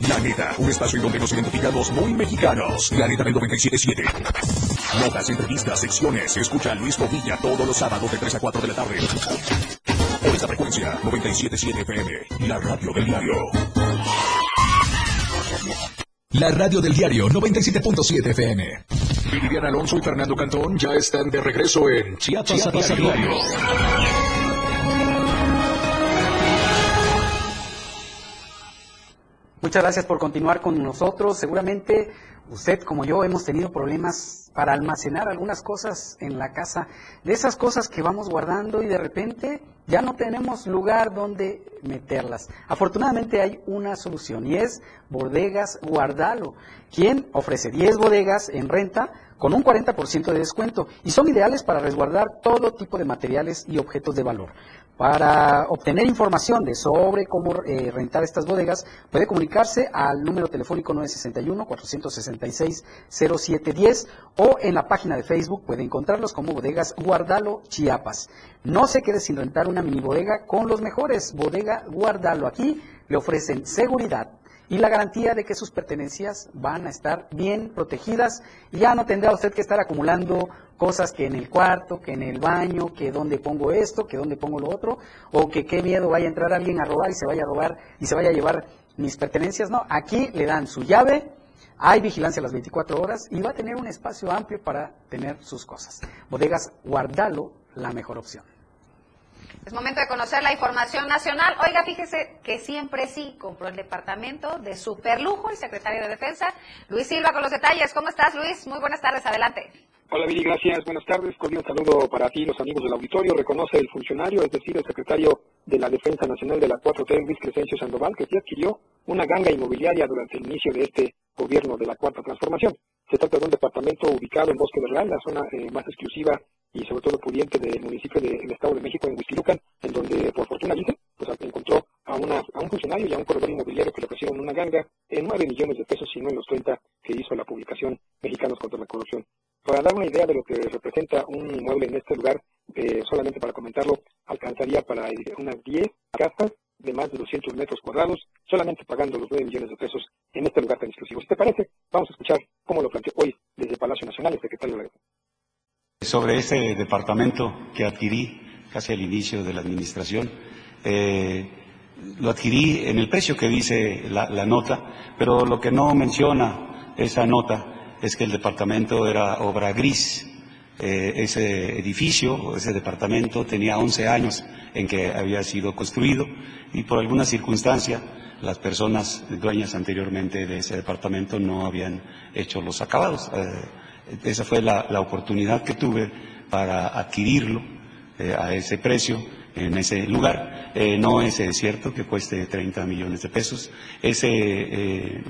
La Neta, un espacio en donde nos identificamos muy mexicanos. La Neta del 97.7. Notas, entrevistas, secciones. Escucha a Luis Movilla todos los sábados de 3 a 4 de la tarde. Por esta frecuencia, 97.7 FM. La radio del diario. La radio del diario 97.7 FM. Viviana Alonso y Fernando Cantón ya están de regreso en Chiapas, a diario. Muchas gracias por continuar con nosotros. Seguramente usted como yo hemos tenido problemas para almacenar algunas cosas en la casa. De esas cosas que vamos guardando y de repente ya no tenemos lugar donde meterlas. Afortunadamente hay una solución y es Bodegas Guardalo, quien ofrece 10 bodegas en renta con un 40% de descuento y son ideales para resguardar todo tipo de materiales y objetos de valor. Para obtener información de sobre cómo eh, rentar estas bodegas, puede comunicarse al número telefónico 961-466-0710 o en la página de Facebook puede encontrarlos como Bodegas Guardalo Chiapas. No se quede sin rentar una mini bodega con los mejores. Bodega Guardalo. Aquí le ofrecen seguridad, y la garantía de que sus pertenencias van a estar bien protegidas y ya no tendrá usted que estar acumulando cosas que en el cuarto, que en el baño, que dónde pongo esto, que dónde pongo lo otro, o que qué miedo vaya a entrar alguien a robar y se vaya a robar y se vaya a llevar mis pertenencias. No, aquí le dan su llave, hay vigilancia a las 24 horas y va a tener un espacio amplio para tener sus cosas. Bodegas Guardalo, la mejor opción. Es momento de conocer la información nacional. Oiga, fíjese que siempre sí compró el departamento de superlujo el secretario de Defensa, Luis Silva, con los detalles. ¿Cómo estás, Luis? Muy buenas tardes, adelante. Hola, Viri, gracias. Buenas tardes. Cordial saludo para ti, los amigos del auditorio. Reconoce el funcionario, es decir, el secretario de la Defensa Nacional de la 4T, Luis Crescencio Sandoval, que sí adquirió una ganga inmobiliaria durante el inicio de este gobierno de la Cuarta Transformación. Se trata de un departamento ubicado en Bosque del Real, la zona eh, más exclusiva y sobre todo pudiente del municipio del Estado de México, en Huizquilucan, en donde por fortuna dicen, pues encontró a, una, a un funcionario y a un corredor inmobiliario que le ofrecieron una ganga en 9 millones de pesos, y no en los 30 que hizo la publicación Mexicanos contra la Corrupción. Para dar una idea de lo que representa un inmueble en este lugar, eh, solamente para comentarlo, alcanzaría para unas 10 casas de más de 200 metros cuadrados, solamente pagando los 9 millones de pesos en este lugar tan exclusivo. Si te parece, vamos a escuchar cómo lo planteó hoy desde Palacio Nacional el secretario de la Sobre ese departamento que adquirí casi al inicio de la administración, eh, lo adquirí en el precio que dice la, nota, pero lo que no menciona esa nota es que el departamento era obra gris. Eh, ese edificio, ese departamento tenía 11 años en que había sido construido y por alguna circunstancia las personas dueñas anteriormente de ese departamento no habían hecho los acabados. Eh, esa fue la, la, oportunidad que tuve para adquirirlo eh, a ese precio en ese lugar. Eh, no es cierto que cueste 30 millones de pesos. Ese eh,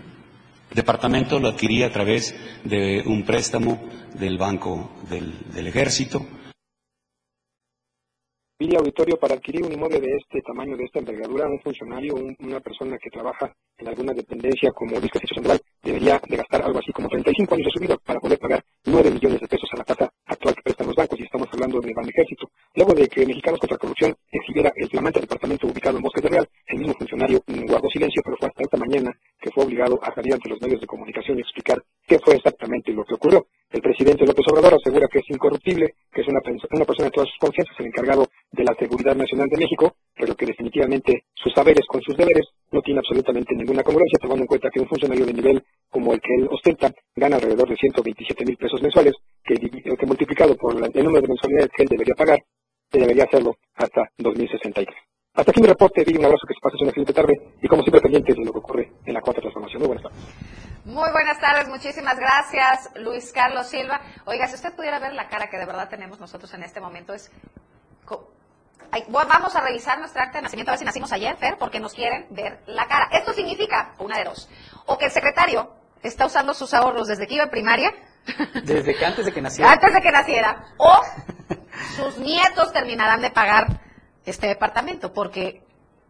departamento lo adquirí a través de un préstamo del Banco del, del Ejército Pide auditorio para adquirir un inmueble de este tamaño, de esta envergadura, un funcionario, un, una persona que trabaja en alguna dependencia como central debería de gastar algo así como 35 años de su vida para poder pagar 9 millones de pesos a la tasa actual que prestan los bancos y estamos hablando de Ban Ejército. Luego de que Mexicanos contra Corrupción exhibiera el flamante departamento ubicado en Bosques de Real, el mismo funcionario guardó silencio, pero fue hasta esta mañana que fue obligado a salir ante los medios de comunicación y explicar qué fue exactamente lo que ocurrió. El presidente López Obrador asegura que es incorruptible, que es una, persona de todas sus confianzas, el encargado de la seguridad nacional de México, pero que definitivamente sus saberes con sus deberes no tiene absolutamente ninguna congruencia, tomando en cuenta que un funcionario de nivel como el que él ostenta gana alrededor de 127 mil pesos mensuales, que, que multiplicado por el número de mensualidades que él debería pagar, debería hacerlo hasta 2063. Hasta aquí mi reporte, di un abrazo que se pase una excelente tarde y como siempre pendientes de lo que ocurre en la cuarta transformación. Muy buenas tardes. Muy buenas tardes, muchísimas gracias, Luis Carlos Silva. Oiga, si usted pudiera ver la cara que de verdad tenemos nosotros en este momento, es. Vamos a revisar nuestra acta de nacimiento, a ver si nacimos ayer, Fer, porque nos quieren ver la cara. Esto significa, una de dos, o que el secretario está usando sus ahorros desde que iba en primaria. Desde que antes de que naciera. Antes de que naciera. O sus nietos terminarán de pagar este departamento, porque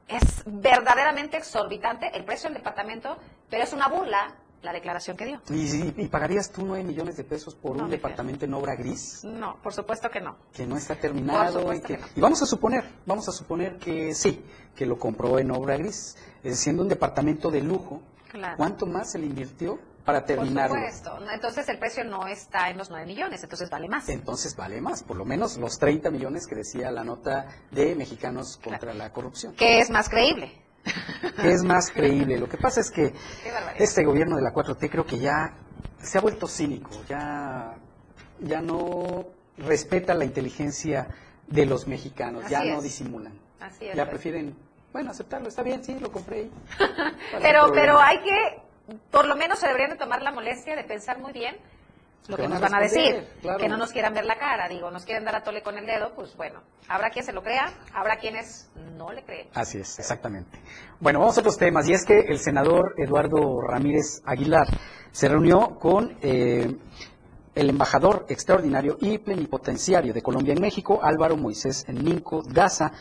es verdaderamente exorbitante el precio del departamento, pero es una burla la declaración que dio. ¿Y, pagarías tú 9 millones de pesos por un departamento en obra gris? No, por supuesto que no. Que no está terminado. Y, que, y vamos a suponer, vamos a suponer que sí, que lo compró en obra gris, siendo un departamento de lujo. ¿Cuánto más se le invirtió para terminarlo. Por supuesto. Entonces el precio no está en los 9 millones, entonces vale más. Entonces vale más, por lo menos los 30 millones que decía la nota de Mexicanos contra la Corrupción. ¿Qué es más creíble? ¿Qué es más creíble? Lo que pasa es que este gobierno de la 4T creo que ya se ha vuelto cínico, ya, ya no respeta la inteligencia de los mexicanos, ya no disimulan. Así es, ya prefieren, bueno, aceptarlo, está bien, sí, lo compré. pero, pero hay que por lo menos se deberían de tomar la molestia de pensar muy bien lo que nos van a decir, que no nos quieran ver la cara, digo, nos quieren dar a tole con el dedo, pues bueno, habrá quien se lo crea, habrá quienes no le creen. Así es, exactamente. Bueno, vamos a otros temas, y es que el senador Eduardo Ramírez Aguilar se reunió con eh, el embajador extraordinario y plenipotenciario de Colombia en México, Álvaro Moisés Ninco Daza,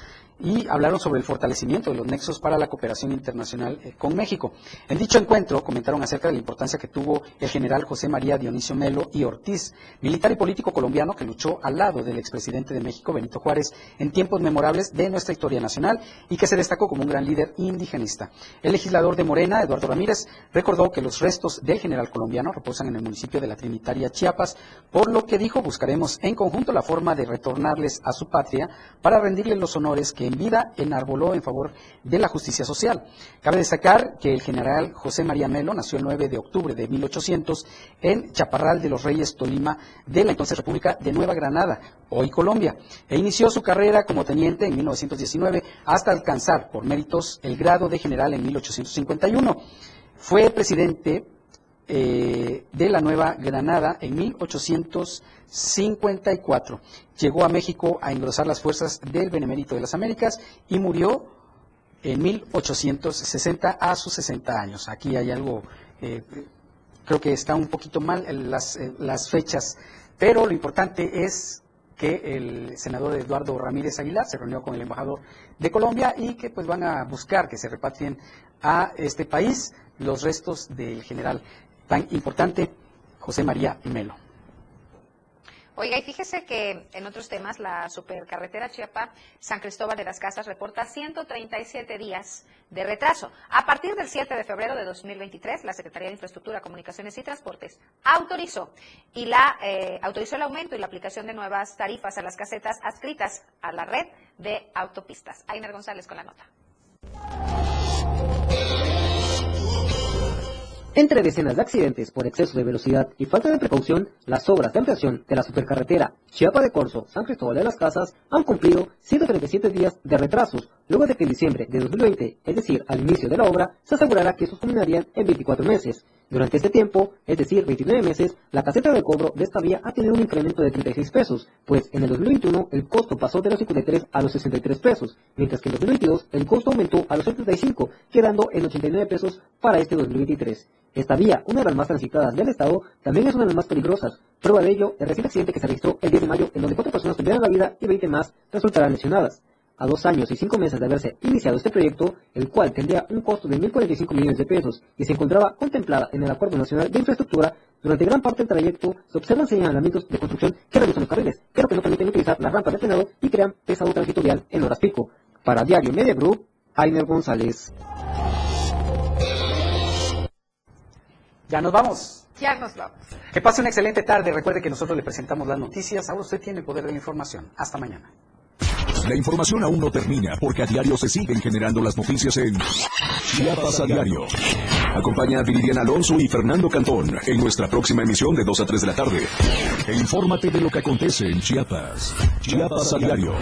y hablaron sobre el fortalecimiento de los nexos para la cooperación internacional eh, con México. En dicho encuentro comentaron acerca de la importancia que tuvo el general José María Dionisio Melo y Ortiz, militar y político colombiano que luchó al lado del expresidente de México, Benito Juárez, en tiempos memorables de nuestra historia nacional y que se destacó como un gran líder indigenista. El legislador de Morena, Eduardo Ramírez, recordó que los restos del general colombiano reposan en el municipio de la Trinitaria Chiapas, por lo que dijo buscaremos en conjunto la forma de retornarles a su patria para rendirles los honores que vida enarboló en favor de la justicia social. Cabe destacar que el general José María Melo nació el 9 de octubre de 1800 en Chaparral de los Reyes, Tolima, de la entonces República de Nueva Granada, hoy Colombia, e inició su carrera como teniente en 1919 hasta alcanzar por méritos el grado de general en 1851. Fue presidente eh, de la Nueva Granada en 1854. Llegó a México a engrosar las fuerzas del Benemérito de las Américas y murió en 1860 a sus 60 años. Aquí hay algo, eh, creo que está un poquito mal las, las fechas, pero lo importante es que el senador Eduardo Ramírez Aguilar se reunió con el embajador de Colombia y que pues van a buscar que se repatrien a este país los restos del general tan importante José María Melo. Oiga, y fíjese que en otros temas, la supercarretera Chiapa San Cristóbal de las Casas reporta 137 días de retraso. A partir del 7 de febrero de 2023, la Secretaría de Infraestructura, Comunicaciones y Transportes autorizó y la eh, autorizó el aumento y la aplicación de nuevas tarifas a las casetas adscritas a la red de autopistas. Ainer González con la nota. Entre decenas de accidentes por exceso de velocidad y falta de precaución, las obras de ampliación de la supercarretera Chiapa de Corzo San Cristóbal de las Casas han cumplido 137 días de retrasos, luego de que en diciembre de 2020, es decir, al inicio de la obra, se asegurara que estos culminarían en 24 meses. Durante este tiempo, es decir, 29 meses, la caseta de cobro de esta vía ha tenido un incremento de 36 pesos, pues en el 2021 el costo pasó de los 53 a los 63 pesos, mientras que en 2022 el costo aumentó a los 75, quedando en 89 pesos para este 2023. Esta vía, una de las más transitadas del estado, también es una de las más peligrosas. Prueba de ello, el reciente accidente que se registró el 10 de mayo, en donde cuatro personas perdieron la vida y 20 más resultarán lesionadas. A dos años y cinco meses de haberse iniciado este proyecto, el cual tendría un costo de 1.045 millones de pesos y se encontraba contemplada en el Acuerdo Nacional de Infraestructura, durante gran parte del trayecto se observan señalamientos de construcción que reducen los carriles, pero que no permiten utilizar las rampas de frenado y crean pesado tránsito vial en horas pico. Para Diario Media Group, Ainer González. Ya nos vamos. Ya nos vamos. Que pase una excelente tarde. Recuerde que nosotros le presentamos las noticias. Ahora usted tiene el poder de la información. Hasta mañana. La información aún no termina porque a diario se siguen generando las noticias en Chiapas a diario. Acompaña a Viridiana Alonso y Fernando Cantón en nuestra próxima emisión de 2 a 3 de la tarde. E infórmate de lo que acontece en Chiapas. Chiapas a diario.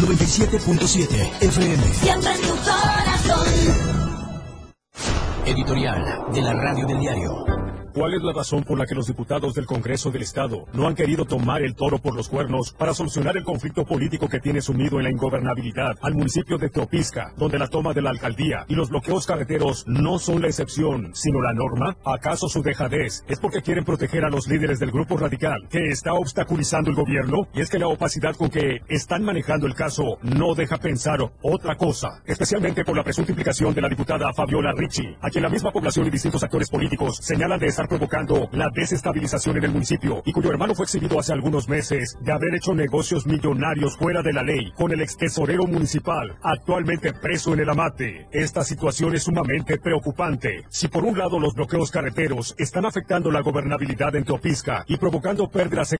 97.7 FM. Siempre en tu corazón. Editorial de la Radio del Diario. ¿Cuál es la razón por la que los diputados del Congreso del Estado no han querido tomar el toro por los cuernos para solucionar el conflicto político que tiene sumido en la ingobernabilidad al municipio de Teopisca, donde la toma de la alcaldía y los bloqueos carreteros no son la excepción, sino la norma? ¿Acaso su dejadez es porque quieren proteger a los líderes del grupo radical que está obstaculizando el gobierno? Y es que la opacidad con que están manejando el caso no deja pensar otra cosa, especialmente por la presunta implicación de la diputada Fabiola Ricci, a quien la misma población y distintos actores políticos señalan de provocando la desestabilización en el municipio y cuyo hermano fue exhibido hace algunos meses de haber hecho negocios millonarios fuera de la ley con el ex tesorero municipal, actualmente preso en el amate. Esta situación es sumamente preocupante. Si por un lado los bloqueos carreteros están afectando la gobernabilidad en Teopisca y provocando pérdidas